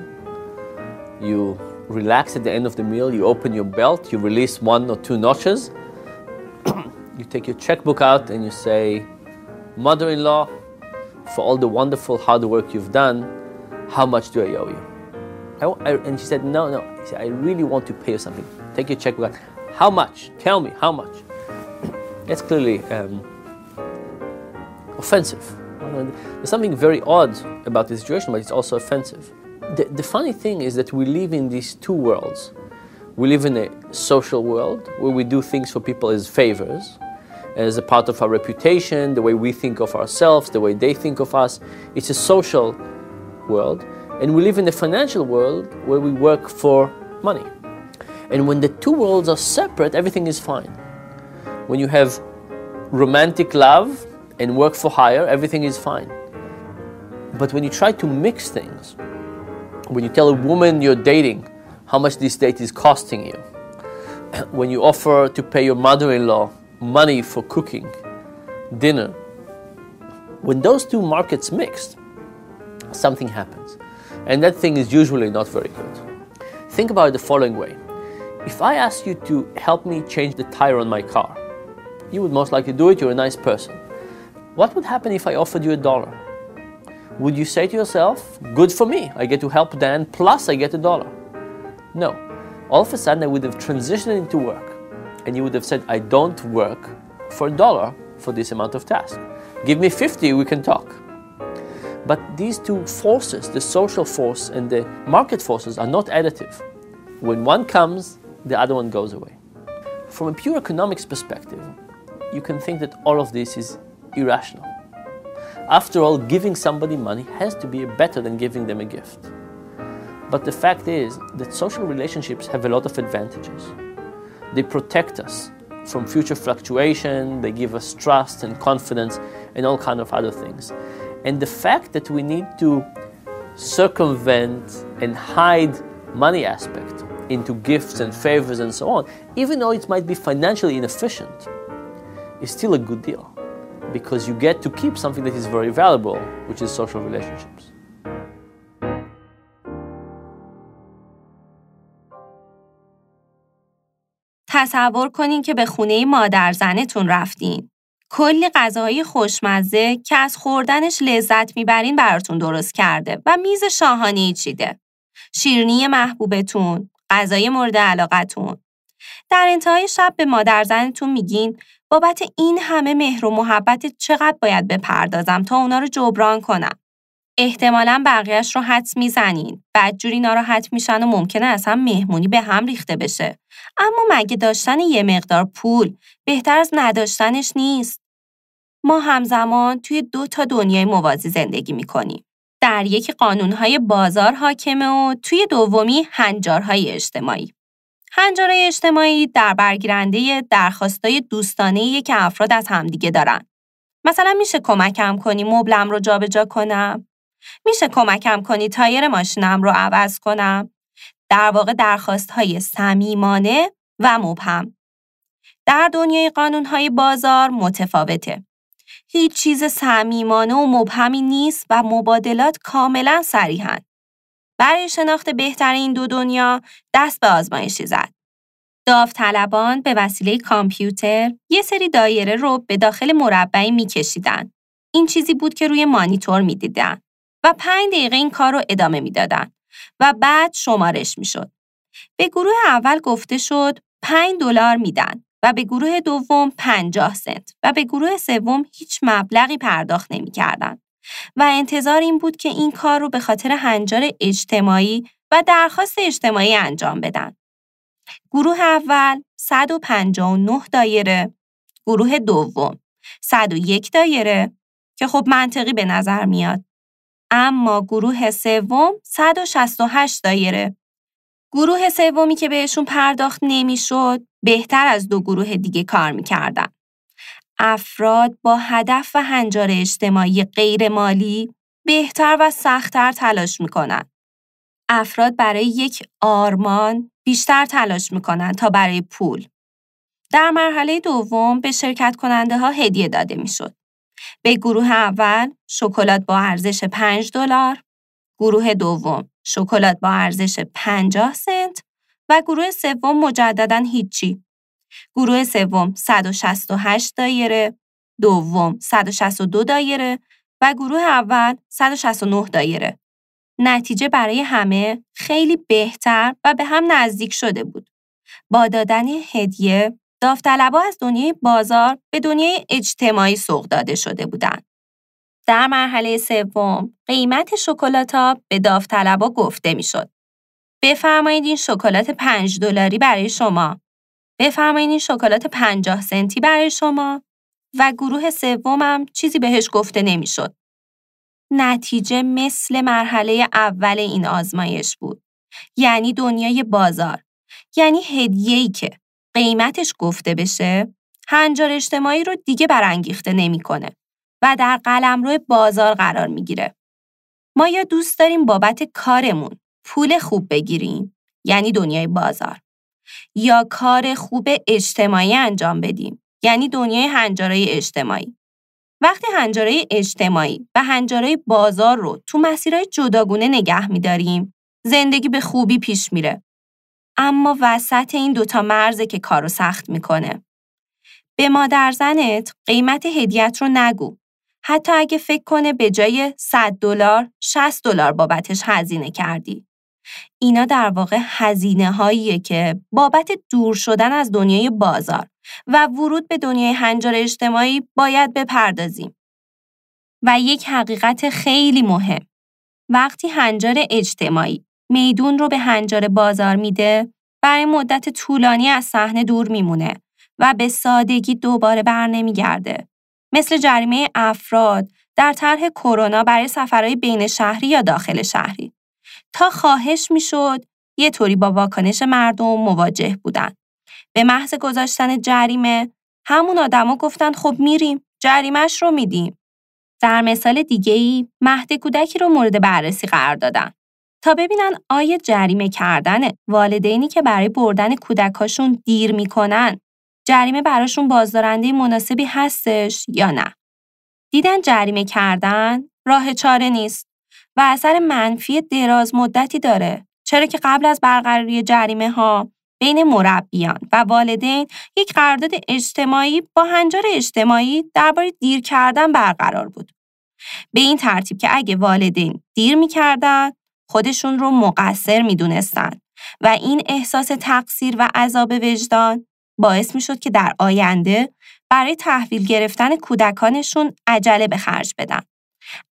You relax at the end of the meal, you open your belt, you release one or two notches, you take your checkbook out and you say, Mother in law, for all the wonderful hard work you've done, how much do I owe you? I, I, and she said, No, no. Said, I really want to pay you something. Take your checkbook. How much? Tell me, how much? That's clearly um, offensive. There's something very odd about this situation, but it's also offensive the, the funny thing is that we live in these two worlds. We live in a social world where we do things for people as favors, as a part of our reputation, the way we think of ourselves, the way they think of us. It's a social world. And we live in a financial world where we work for money. And when the two worlds are separate, everything is fine. When you have romantic love and work for hire, everything is fine. But when you try to mix things, when you tell a woman you're dating how much this date is costing you, when you offer to pay your mother in law money for cooking dinner, when those two markets mix, something happens. And that thing is usually not very good. Think about it the following way if I ask you to help me change the tire on my car, you would most likely do it, you're a nice person. What would happen if I offered you a dollar? would you say to yourself, good for me, I get to help Dan, plus I get a dollar? No. All of a sudden, I would have transitioned into work, and you would have said, I don't work for a dollar for this amount of task. Give me 50, we can talk. But these two forces, the social force and the market forces, are not additive. When one comes, the other one goes away. From a pure economics perspective, you can think that all of this is irrational. After all, giving somebody money has to be better than giving them a gift. But the fact is that social relationships have a lot of advantages. They protect us from future fluctuation, they give us trust and confidence and all kind of other things. And the fact that we need to circumvent and hide money aspect into gifts and favors and so on, even though it might be financially inefficient, is still a good deal because you get to keep something that is very valuable, which is social relationships. تصور کنین که به خونه مادر زنتون رفتین. کلی غذاهای خوشمزه که از خوردنش لذت می‌برین براتون درست کرده و میز شاهانی چیده. شیرنی محبوبتون، غذای مورد علاقتون. در انتهای شب به مادر زنتون میگین بابت این همه مهر و محبت چقدر باید بپردازم تا اونا رو جبران کنم. احتمالا بقیهش رو حدس می‌زنین. بدجوری ناراحت میشن و ممکنه اصلا مهمونی به هم ریخته بشه. اما مگه داشتن یه مقدار پول بهتر از نداشتنش نیست؟ ما همزمان توی دو تا دنیای موازی زندگی می‌کنیم. در یکی قانونهای بازار حاکمه و توی دومی هنجارهای اجتماعی. هنجارهای اجتماعی در برگیرنده درخواستای دوستانه که افراد از همدیگه دارن. مثلا میشه کمکم کنی مبلم رو جابجا کنم؟ میشه کمکم کنی تایر ماشینم رو عوض کنم؟ در واقع درخواست های صمیمانه و مبهم. در دنیای قانون های بازار متفاوته. هیچ چیز صمیمانه و مبهمی نیست و مبادلات کاملا صریحن. برای شناخت بهتر این دو دنیا دست به آزمایشی زد. داوطلبان به وسیله کامپیوتر یه سری دایره رو به داخل مربعی میکشیدن. این چیزی بود که روی مانیتور می‌دیدن و پنج دقیقه این کار رو ادامه می‌دادن و بعد شمارش می‌شد. به گروه اول گفته شد 5 دلار میدن و به گروه دوم 50 سنت و به گروه سوم هیچ مبلغی پرداخت نمی‌کردند. و انتظار این بود که این کار رو به خاطر هنجار اجتماعی و درخواست اجتماعی انجام بدن. گروه اول 159 دایره، گروه دوم 101 دایره که خب منطقی به نظر میاد. اما گروه سوم 168 دایره. گروه سومی که بهشون پرداخت نمی‌شد بهتر از دو گروه دیگه کار می‌کردن. افراد با هدف و هنجار اجتماعی غیر مالی بهتر و سختتر تلاش می‌کنن. افراد برای یک آرمان بیشتر تلاش می‌کنن تا برای پول. در مرحله دوم به شرکت کننده ها هدیه داده می‌شد. به گروه اول شکلات با ارزش 5 دلار، گروه دوم شکلات با ارزش 50 سنت و گروه سوم مجددا هیچی. گروه سوم 168 دایره، دوم 162 دایره و گروه اول 169 دایره. نتیجه برای همه خیلی بهتر و به هم نزدیک شده بود. با دادن هدیه، داوطلبا از دنیای بازار به دنیای اجتماعی سوق داده شده بودند. در مرحله سوم، قیمت شکلات به داوطلبا گفته می‌شد. بفرمایید این شکلات 5 دلاری برای شما. بفرمایید این شکلات 50 سنتی برای شما و گروه سومم چیزی بهش گفته نمی‌شد. نتیجه مثل مرحله اول این آزمایش بود. یعنی دنیای بازار. یعنی هدیه‌ای که قیمتش گفته بشه، هنجار اجتماعی رو دیگه برانگیخته نمی‌کنه و در قلمرو بازار قرار می‌گیره. ما یا دوست داریم بابت کارمون پول خوب بگیریم، یعنی دنیای بازار. یا کار خوب اجتماعی انجام بدیم، یعنی دنیای هنجارای اجتماعی. وقتی هنجارای اجتماعی و هنجارای بازار رو تو مسیرهای جداگونه نگه میداریم، زندگی به خوبی پیش میره. اما وسط این دوتا مرزه که کارو سخت می‌کنه. به مادر زنت قیمت هدیت رو نگو. حتی اگه فکر کنه به جای 100 دلار 60 دلار بابتش هزینه کردی. اینا در واقع هزینه هاییه که بابت دور شدن از دنیای بازار و ورود به دنیای هنجار اجتماعی باید بپردازیم. و یک حقیقت خیلی مهم. وقتی هنجار اجتماعی میدون رو به هنجار بازار میده، برای مدت طولانی از صحنه دور میمونه و به سادگی دوباره بر نمیگرده. مثل جریمه افراد در طرح کرونا برای سفرهای بین شهری یا داخل شهری. تا خواهش می‌شد یه طوری با واکنش مردم مواجه بودن. به محض گذاشتن جریمه همون آدما گفتن خب میریم جریمش رو میدیم. در مثال دیگه ای مهد کودکی رو مورد بررسی قرار دادن تا ببینن آیا جریمه کردن والدینی که برای بردن کودکاشون دیر می‌کنن جریمه براشون بازدارنده مناسبی هستش یا نه. دیدن جریمه کردن راه چاره نیست و اثر منفی دراز مدتی داره چرا که قبل از برقراری جریمه ها بین مربیان و والدین یک قرارداد اجتماعی با هنجار اجتماعی درباره دیر کردن برقرار بود. به این ترتیب که اگه والدین دیر می‌کردن خودشون رو مقصر می‌دونستن و این احساس تقصیر و عذاب وجدان باعث می‌شد که در آینده برای تحویل گرفتن کودکانشون عجله به خرج بدن.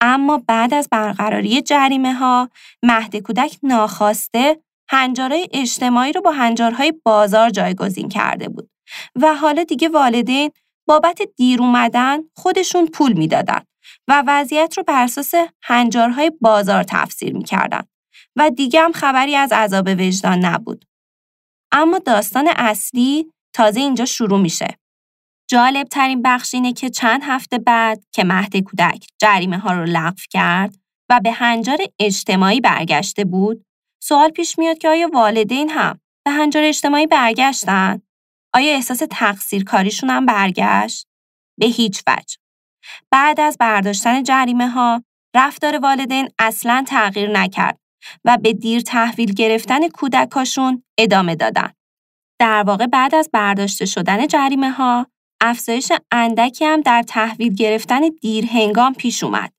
اما بعد از برقراری جریمه ها مهد کودک ناخواسته هنجارهای اجتماعی رو با هنجارهای بازار جایگزین کرده بود و حالا دیگه والدین بابت دیر اومدن خودشون پول می‌دادن و وضعیت رو بر اساس هنجارهای بازار تفسیر می‌کردن و دیگه هم خبری از عذاب وجدان نبود. اما داستان اصلی تازه اینجا شروع میشه. جالب ترین بخش اینه که چند هفته بعد که مهد کودک جریمه ها رو لغو کرد و به هنجار اجتماعی برگشته بود، سوال پیش میاد که آیا والدین هم به هنجار اجتماعی برگشتن؟ آیا احساس تقصیر کاریشون هم برگشت؟ به هیچ وجه. بعد از برداشتن جریمه ها، رفتار والدین اصلا تغییر نکرد و به دیر تحویل گرفتن کودکاشون ادامه دادن. در واقع بعد از برداشته شدن جریمه ها، افزایش اندکی هم در تحویل گرفتن دیر هنگام پیش اومد.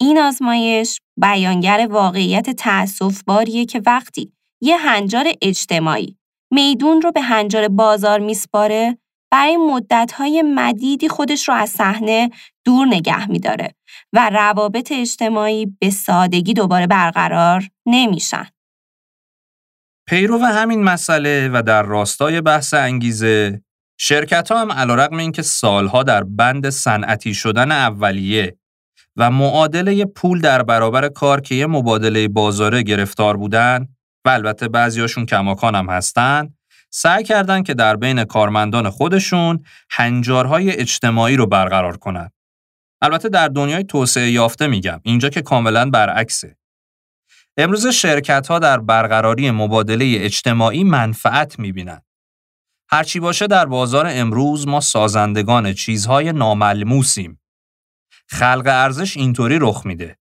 این آزمایش بیانگر واقعیت تأسف باریه که وقتی یه هنجار اجتماعی میدون رو به هنجار بازار میسپاره برای مدتهای مدیدی خودش رو از صحنه دور نگه میداره و روابط اجتماعی به سادگی دوباره برقرار نمیشن. پیرو همین مسئله و در راستای بحث انگیزه شرکت ها هم علیرغم اینکه سالها در بند صنعتی شدن اولیه و معادله پول در برابر کار که یه مبادله بازاره گرفتار بودن و البته بعضیاشون کماکان هم هستن سعی کردن که در بین کارمندان خودشون هنجارهای اجتماعی رو برقرار کنن. البته در دنیای توسعه یافته میگم اینجا که کاملا برعکسه. امروز شرکت ها در برقراری مبادله اجتماعی منفعت می‌بینن. هرچی باشه در بازار امروز ما سازندگان چیزهای ناملموسیم. خلق ارزش اینطوری رخ میده.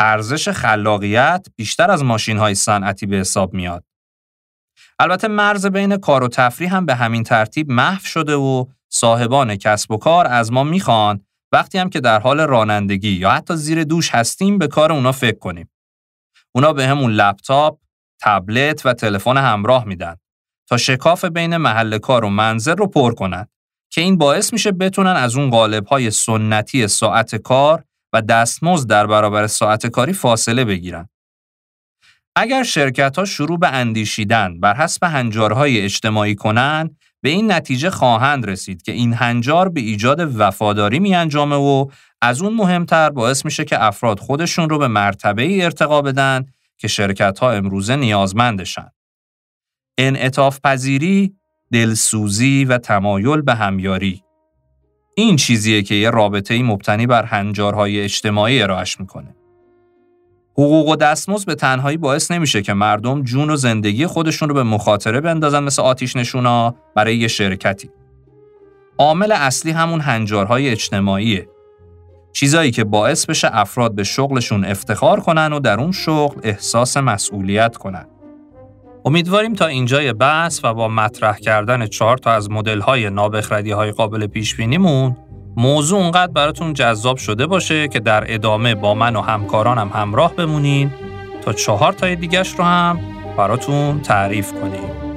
ارزش خلاقیت بیشتر از ماشین های صنعتی به حساب میاد. البته مرز بین کار و تفریح هم به همین ترتیب محو شده و صاحبان کسب و کار از ما می‌خوان وقتی هم که در حال رانندگی یا حتی زیر دوش هستیم به کار اونا فکر کنیم. اونا به همون لپتاپ، تبلت و تلفن همراه میدن تا شکاف بین محل کار و منزل رو پر کنن که این باعث میشه بتونن از اون قالب های سنتی ساعت کار و دستمزد در برابر ساعت کاری فاصله بگیرن. اگر شرکت ها شروع به اندیشیدن بر حسب هنجارهای اجتماعی کنن به این نتیجه خواهند رسید که این هنجار به ایجاد وفاداری می انجامه و از اون مهمتر باعث میشه که افراد خودشون رو به مرتبه ای ارتقا بدن که شرکت ها امروزه نیازمندشن. انعطاف پذیری، دلسوزی و تمایل به همیاری این چیزیه که یه رابطه مبتنی بر هنجارهای اجتماعی ارائهش می‌کنه. حقوق و دستمزد به تنهایی باعث نمیشه که مردم جون و زندگی خودشون رو به مخاطره بندازن مثل آتیش نشونا برای یه شرکتی. عامل اصلی همون هنجارهای اجتماعیه. چیزایی که باعث بشه افراد به شغلشون افتخار کنن و در اون شغل احساس مسئولیت کنن. امیدواریم تا اینجای بحث و با مطرح کردن چهار تا از مدل‌های های قابل پیش بینیمون موضوع اونقدر براتون جذاب شده باشه که در ادامه با من و همکارانم هم همراه بمونین تا چهار تای دیگش رو هم براتون تعریف کنیم.